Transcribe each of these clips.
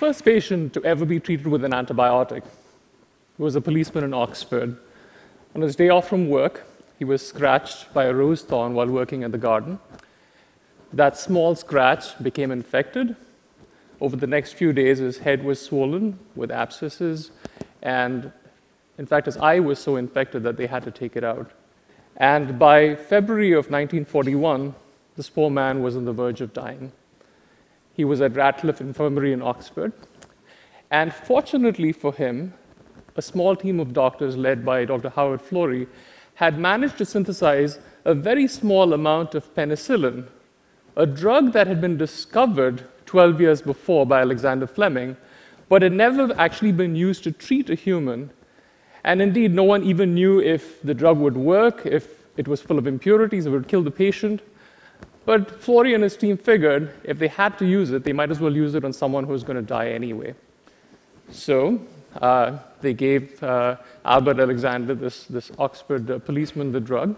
first patient to ever be treated with an antibiotic was a policeman in Oxford. On his day off from work, he was scratched by a rose thorn while working in the garden. That small scratch became infected. Over the next few days, his head was swollen with abscesses, and in fact, his eye was so infected that they had to take it out. And by February of 1941, this poor man was on the verge of dying. He was at Radcliffe Infirmary in Oxford. And fortunately for him, a small team of doctors led by Dr. Howard Florey had managed to synthesize a very small amount of penicillin, a drug that had been discovered 12 years before by Alexander Fleming, but had never actually been used to treat a human and indeed, no one even knew if the drug would work, if it was full of impurities, it would kill the patient. But Florey and his team figured if they had to use it, they might as well use it on someone who was going to die anyway. So uh, they gave uh, Albert Alexander, this, this Oxford uh, policeman, the drug.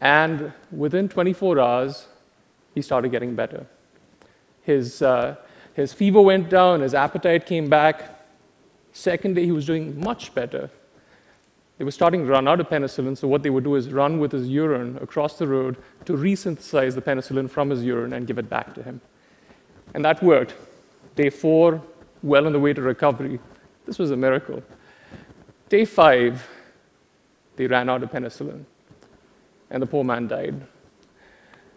And within 24 hours, he started getting better. His, uh, his fever went down, his appetite came back. Second day, he was doing much better. They were starting to run out of penicillin, so what they would do is run with his urine across the road to resynthesize the penicillin from his urine and give it back to him. And that worked. Day four, well on the way to recovery. This was a miracle. Day five, they ran out of penicillin, and the poor man died.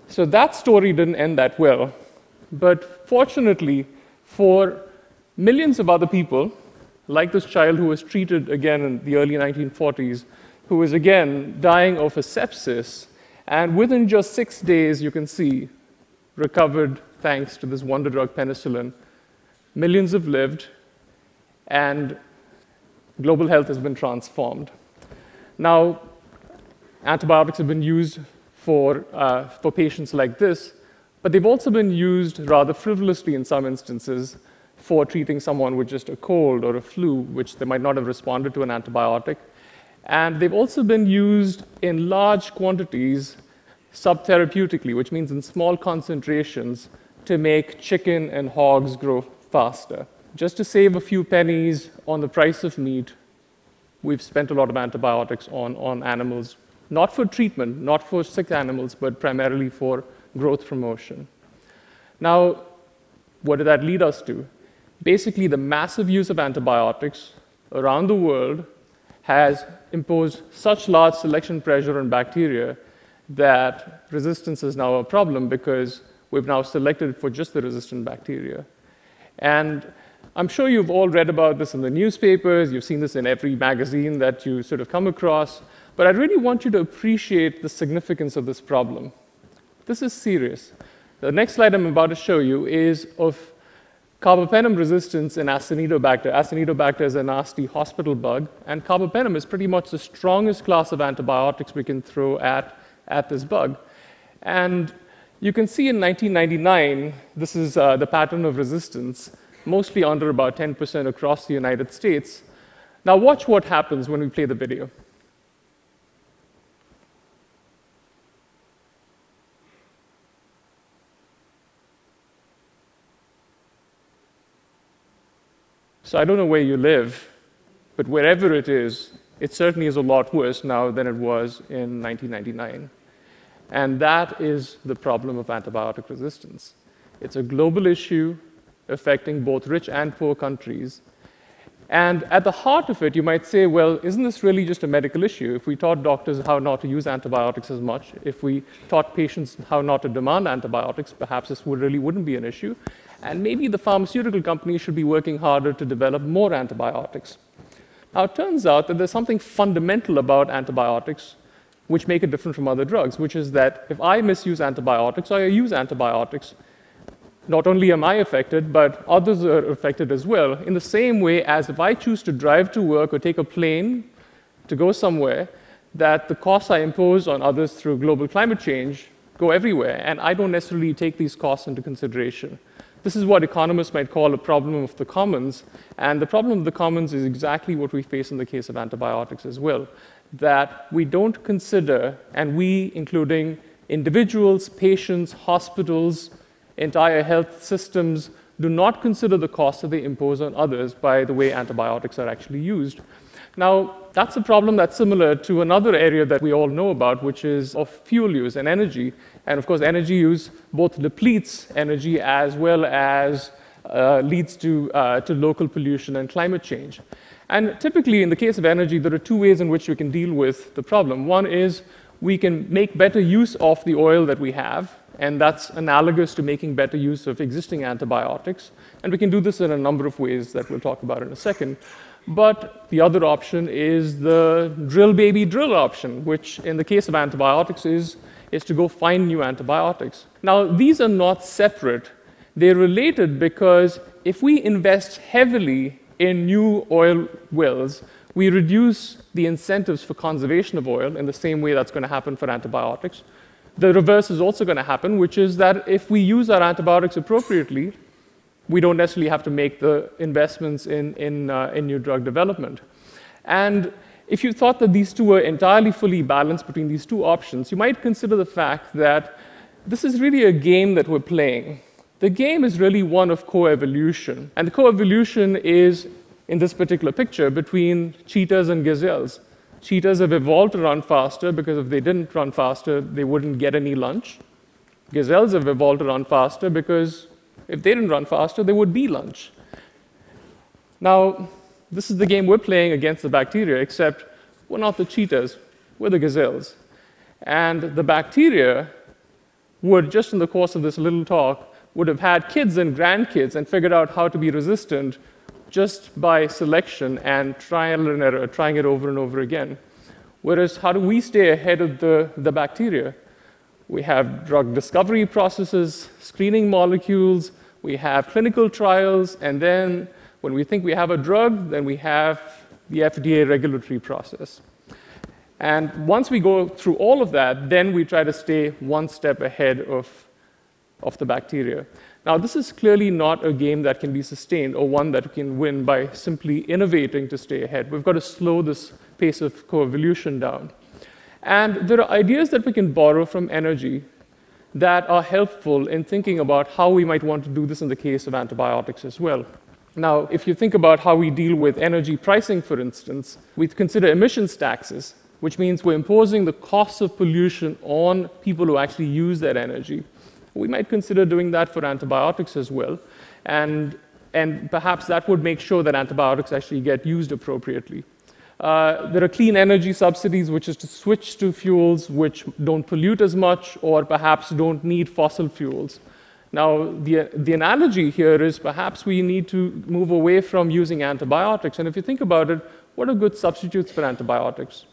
So that story didn't end that well. But fortunately, for millions of other people, like this child who was treated again in the early 1940s, who was again dying of a sepsis, and within just six days, you can see, recovered thanks to this wonder drug penicillin. Millions have lived, and global health has been transformed. Now, antibiotics have been used for, uh, for patients like this, but they've also been used rather frivolously in some instances for treating someone with just a cold or a flu, which they might not have responded to an antibiotic. And they've also been used in large quantities subtherapeutically, which means in small concentrations to make chicken and hogs grow faster. Just to save a few pennies on the price of meat, we've spent a lot of antibiotics on, on animals, not for treatment, not for sick animals, but primarily for growth promotion. Now, what did that lead us to? Basically the massive use of antibiotics around the world has imposed such large selection pressure on bacteria that resistance is now a problem because we've now selected for just the resistant bacteria. And I'm sure you've all read about this in the newspapers, you've seen this in every magazine that you sort of come across, but I really want you to appreciate the significance of this problem. This is serious. The next slide I'm about to show you is of carbapenem resistance in Acinetobacter. Acinetobacter is a nasty hospital bug, and carbapenem is pretty much the strongest class of antibiotics we can throw at, at this bug. And you can see in 1999, this is uh, the pattern of resistance, mostly under about 10% across the United States. Now watch what happens when we play the video. So I don't know where you live, but wherever it is, it certainly is a lot worse now than it was in 1999. And that is the problem of antibiotic resistance. It's a global issue affecting both rich and poor countries. And at the heart of it, you might say, well, isn't this really just a medical issue? If we taught doctors how not to use antibiotics as much, if we taught patients how not to demand antibiotics, perhaps this would really wouldn't be an issue. And maybe the pharmaceutical companies should be working harder to develop more antibiotics. Now, it turns out that there's something fundamental about antibiotics which make it different from other drugs, which is that if I misuse antibiotics or I use antibiotics, not only am I affected, but others are affected as well, in the same way as if I choose to drive to work or take a plane to go somewhere, that the costs I impose on others through global climate change go everywhere, and I don't necessarily take these costs into consideration. This is what economists might call a problem of the commons. And the problem of the commons is exactly what we face in the case of antibiotics as well. That we don't consider, and we, including individuals, patients, hospitals, entire health systems, do not consider the cost that they impose on others by the way antibiotics are actually used. Now, that's a problem that's similar to another area that we all know about, which is of fuel use and energy. And of course, energy use both depletes energy as well as uh, leads to, uh, to local pollution and climate change. And typically, in the case of energy, there are two ways in which we can deal with the problem. One is we can make better use of the oil that we have, and that's analogous to making better use of existing antibiotics. And we can do this in a number of ways that we'll talk about in a second. But the other option is the drill baby drill option, which in the case of antibiotics is, is to go find new antibiotics. Now, these are not separate. They're related because if we invest heavily in new oil wells, we reduce the incentives for conservation of oil in the same way that's going to happen for antibiotics. The reverse is also going to happen, which is that if we use our antibiotics appropriately, we don't necessarily have to make the investments in, in, uh, in new drug development. And if you thought that these two were entirely fully balanced between these two options, you might consider the fact that this is really a game that we're playing. The game is really one of coevolution. And the coevolution is in this particular picture between cheetahs and gazelles. Cheetahs have evolved to run faster because if they didn't run faster, they wouldn't get any lunch. Gazelles have evolved to run faster because if they didn't run faster, there would be lunch. Now, this is the game we're playing against the bacteria, except we're not the cheetahs, we're the gazelles. And the bacteria would, just in the course of this little talk, would have had kids and grandkids and figured out how to be resistant just by selection and trial and error, trying it over and over again. Whereas, how do we stay ahead of the, the bacteria? We have drug discovery processes, screening molecules, we have clinical trials, and then when we think we have a drug, then we have the FDA regulatory process. And once we go through all of that, then we try to stay one step ahead of, of the bacteria. Now, this is clearly not a game that can be sustained or one that can win by simply innovating to stay ahead. We've got to slow this pace of coevolution down. And there are ideas that we can borrow from energy that are helpful in thinking about how we might want to do this in the case of antibiotics as well. Now, if you think about how we deal with energy pricing, for instance, we consider emissions taxes, which means we're imposing the cost of pollution on people who actually use that energy. We might consider doing that for antibiotics as well. And, and perhaps that would make sure that antibiotics actually get used appropriately. Uh, there are clean energy subsidies, which is to switch to fuels which don't pollute as much or perhaps don't need fossil fuels. Now, the, the analogy here is perhaps we need to move away from using antibiotics. And if you think about it, what are good substitutes for antibiotics?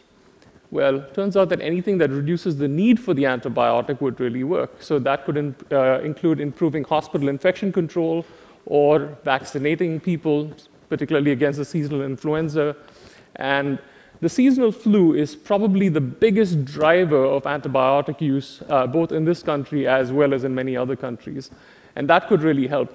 Well, turns out that anything that reduces the need for the antibiotic would really work. So that could in, uh, include improving hospital infection control or vaccinating people, particularly against the seasonal influenza. And the seasonal flu is probably the biggest driver of antibiotic use, uh, both in this country as well as in many other countries. And that could really help.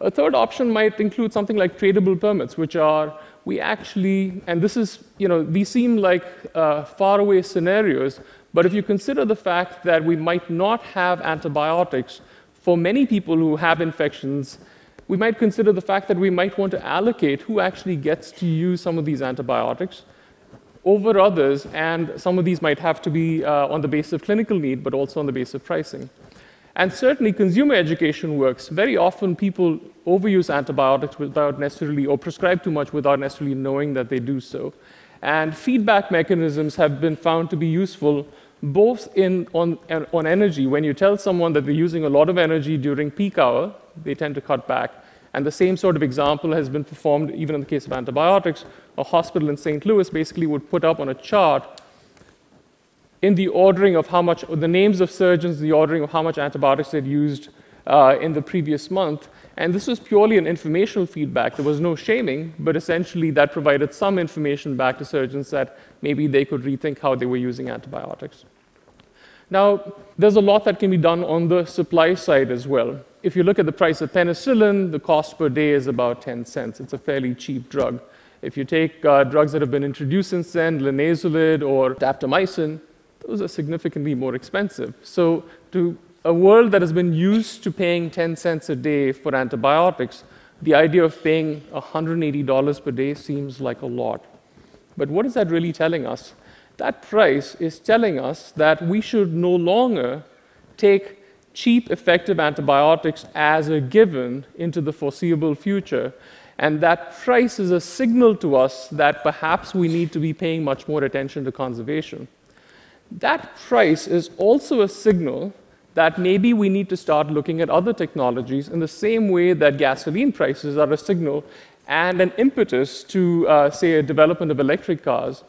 A third option might include something like tradable permits, which are we actually, and this is, you know, these seem like uh, faraway scenarios, but if you consider the fact that we might not have antibiotics for many people who have infections, we might consider the fact that we might want to allocate who actually gets to use some of these antibiotics over others, and some of these might have to be uh, on the basis of clinical need, but also on the basis of pricing. And certainly, consumer education works. Very often, people overuse antibiotics without necessarily, or prescribe too much without necessarily knowing that they do so. And feedback mechanisms have been found to be useful both in, on, on energy. When you tell someone that they're using a lot of energy during peak hour, they tend to cut back. And the same sort of example has been performed even in the case of antibiotics. A hospital in St. Louis basically would put up on a chart in the ordering of how much, the names of surgeons, the ordering of how much antibiotics they'd used uh, in the previous month. And this was purely an informational feedback. There was no shaming, but essentially that provided some information back to surgeons that maybe they could rethink how they were using antibiotics. Now, there's a lot that can be done on the supply side as well. If you look at the price of penicillin, the cost per day is about 10 cents. It's a fairly cheap drug. If you take uh, drugs that have been introduced since then, linezolid or daptomycin, those are significantly more expensive. So to a world that has been used to paying 10 cents a day for antibiotics, the idea of paying $180 per day seems like a lot. But what is that really telling us? That price is telling us that we should no longer take cheap, effective antibiotics as a given into the foreseeable future. And that price is a signal to us that perhaps we need to be paying much more attention to conservation. That price is also a signal that maybe we need to start looking at other technologies in the same way that gasoline prices are a signal and an impetus to, uh, say, a development of electric cars.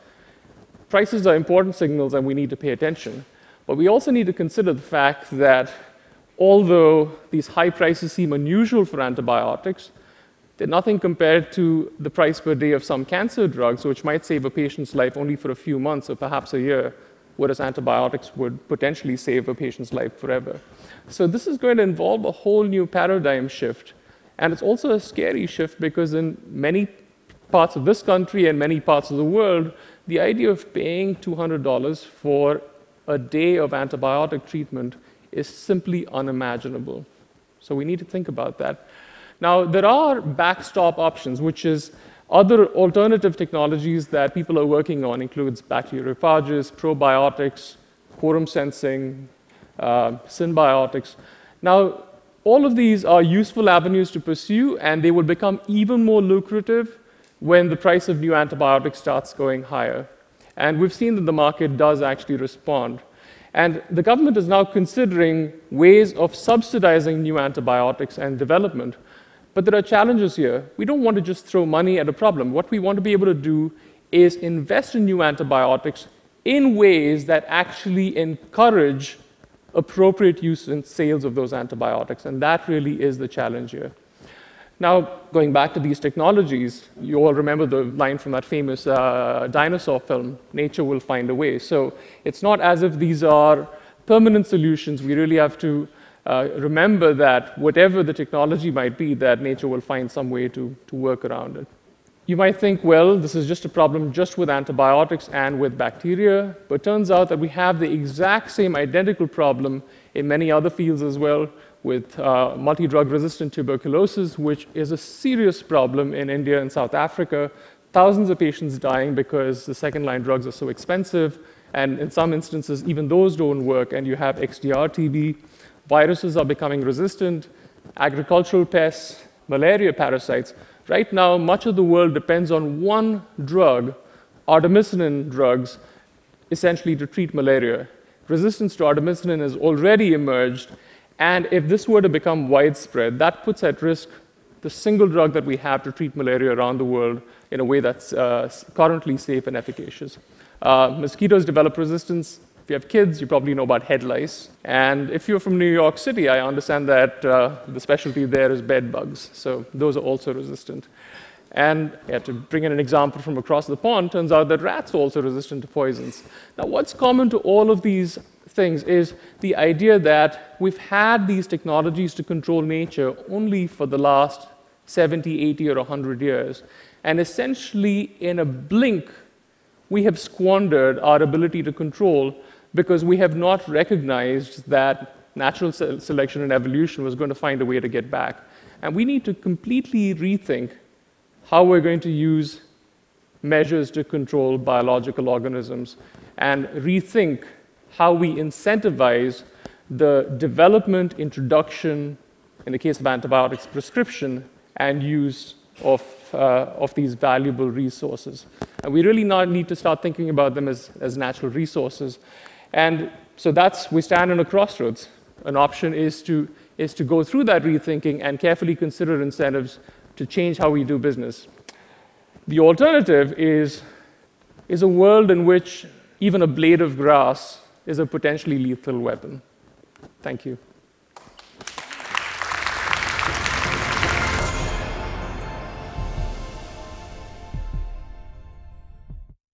Prices are important signals and we need to pay attention. But we also need to consider the fact that although these high prices seem unusual for antibiotics, they're nothing compared to the price per day of some cancer drugs, which might save a patient's life only for a few months or perhaps a year, whereas antibiotics would potentially save a patient's life forever. So, this is going to involve a whole new paradigm shift. And it's also a scary shift because, in many parts of this country and many parts of the world, the idea of paying $200 for a day of antibiotic treatment is simply unimaginable. So we need to think about that. Now, there are backstop options, which is other alternative technologies that people are working on includes bacteriophages, probiotics, quorum sensing, uh. Now, all of these are useful avenues to pursue, and they will become even more lucrative when the price of new antibiotics starts going higher. And we've seen that the market does actually respond. And the government is now considering ways of subsidizing new antibiotics and development. But there are challenges here. We don't want to just throw money at a problem. What we want to be able to do is invest in new antibiotics in ways that actually encourage appropriate use and sales of those antibiotics. And that really is the challenge here. Now, going back to these technologies, you all remember the line from that famous uh, dinosaur film nature will find a way. So it's not as if these are permanent solutions. We really have to uh, remember that whatever the technology might be, that nature will find some way to, to work around it. You might think, well, this is just a problem just with antibiotics and with bacteria, but it turns out that we have the exact same identical problem in many other fields as well, with uh, multi drug resistant tuberculosis, which is a serious problem in India and South Africa. Thousands of patients dying because the second line drugs are so expensive. And in some instances, even those don't work, and you have XDR TB. Viruses are becoming resistant, agricultural pests, malaria parasites. Right now, much of the world depends on one drug, artemisinin drugs, essentially to treat malaria. Resistance to artemisinin has already emerged, and if this were to become widespread, that puts at risk the single drug that we have to treat malaria around the world in a way that's uh, currently safe and efficacious. Uh, mosquitoes develop resistance. If you have kids, you probably know about head lice. And if you're from New York City, I understand that uh, the specialty there is bed bugs. So those are also resistant. And yeah, to bring in an example from across the pond, turns out that rats are also resistant to poisons. Now, what's common to all of these things is the idea that we've had these technologies to control nature only for the last 70, 80, or 100 years. And essentially, in a blink, we have squandered our ability to control because we have not recognized that natural se- selection and evolution was going to find a way to get back. And we need to completely rethink how we're going to use measures to control biological organisms and rethink how we incentivize the development, introduction, in the case of antibiotics, prescription, and use of, uh, of these valuable resources. And we really not need to start thinking about them as, as natural resources. And so that's, we stand on a crossroads. An option is to, is to go through that rethinking and carefully consider incentives to change how we do business. The alternative is, is a world in which even a blade of grass is a potentially lethal weapon. Thank you.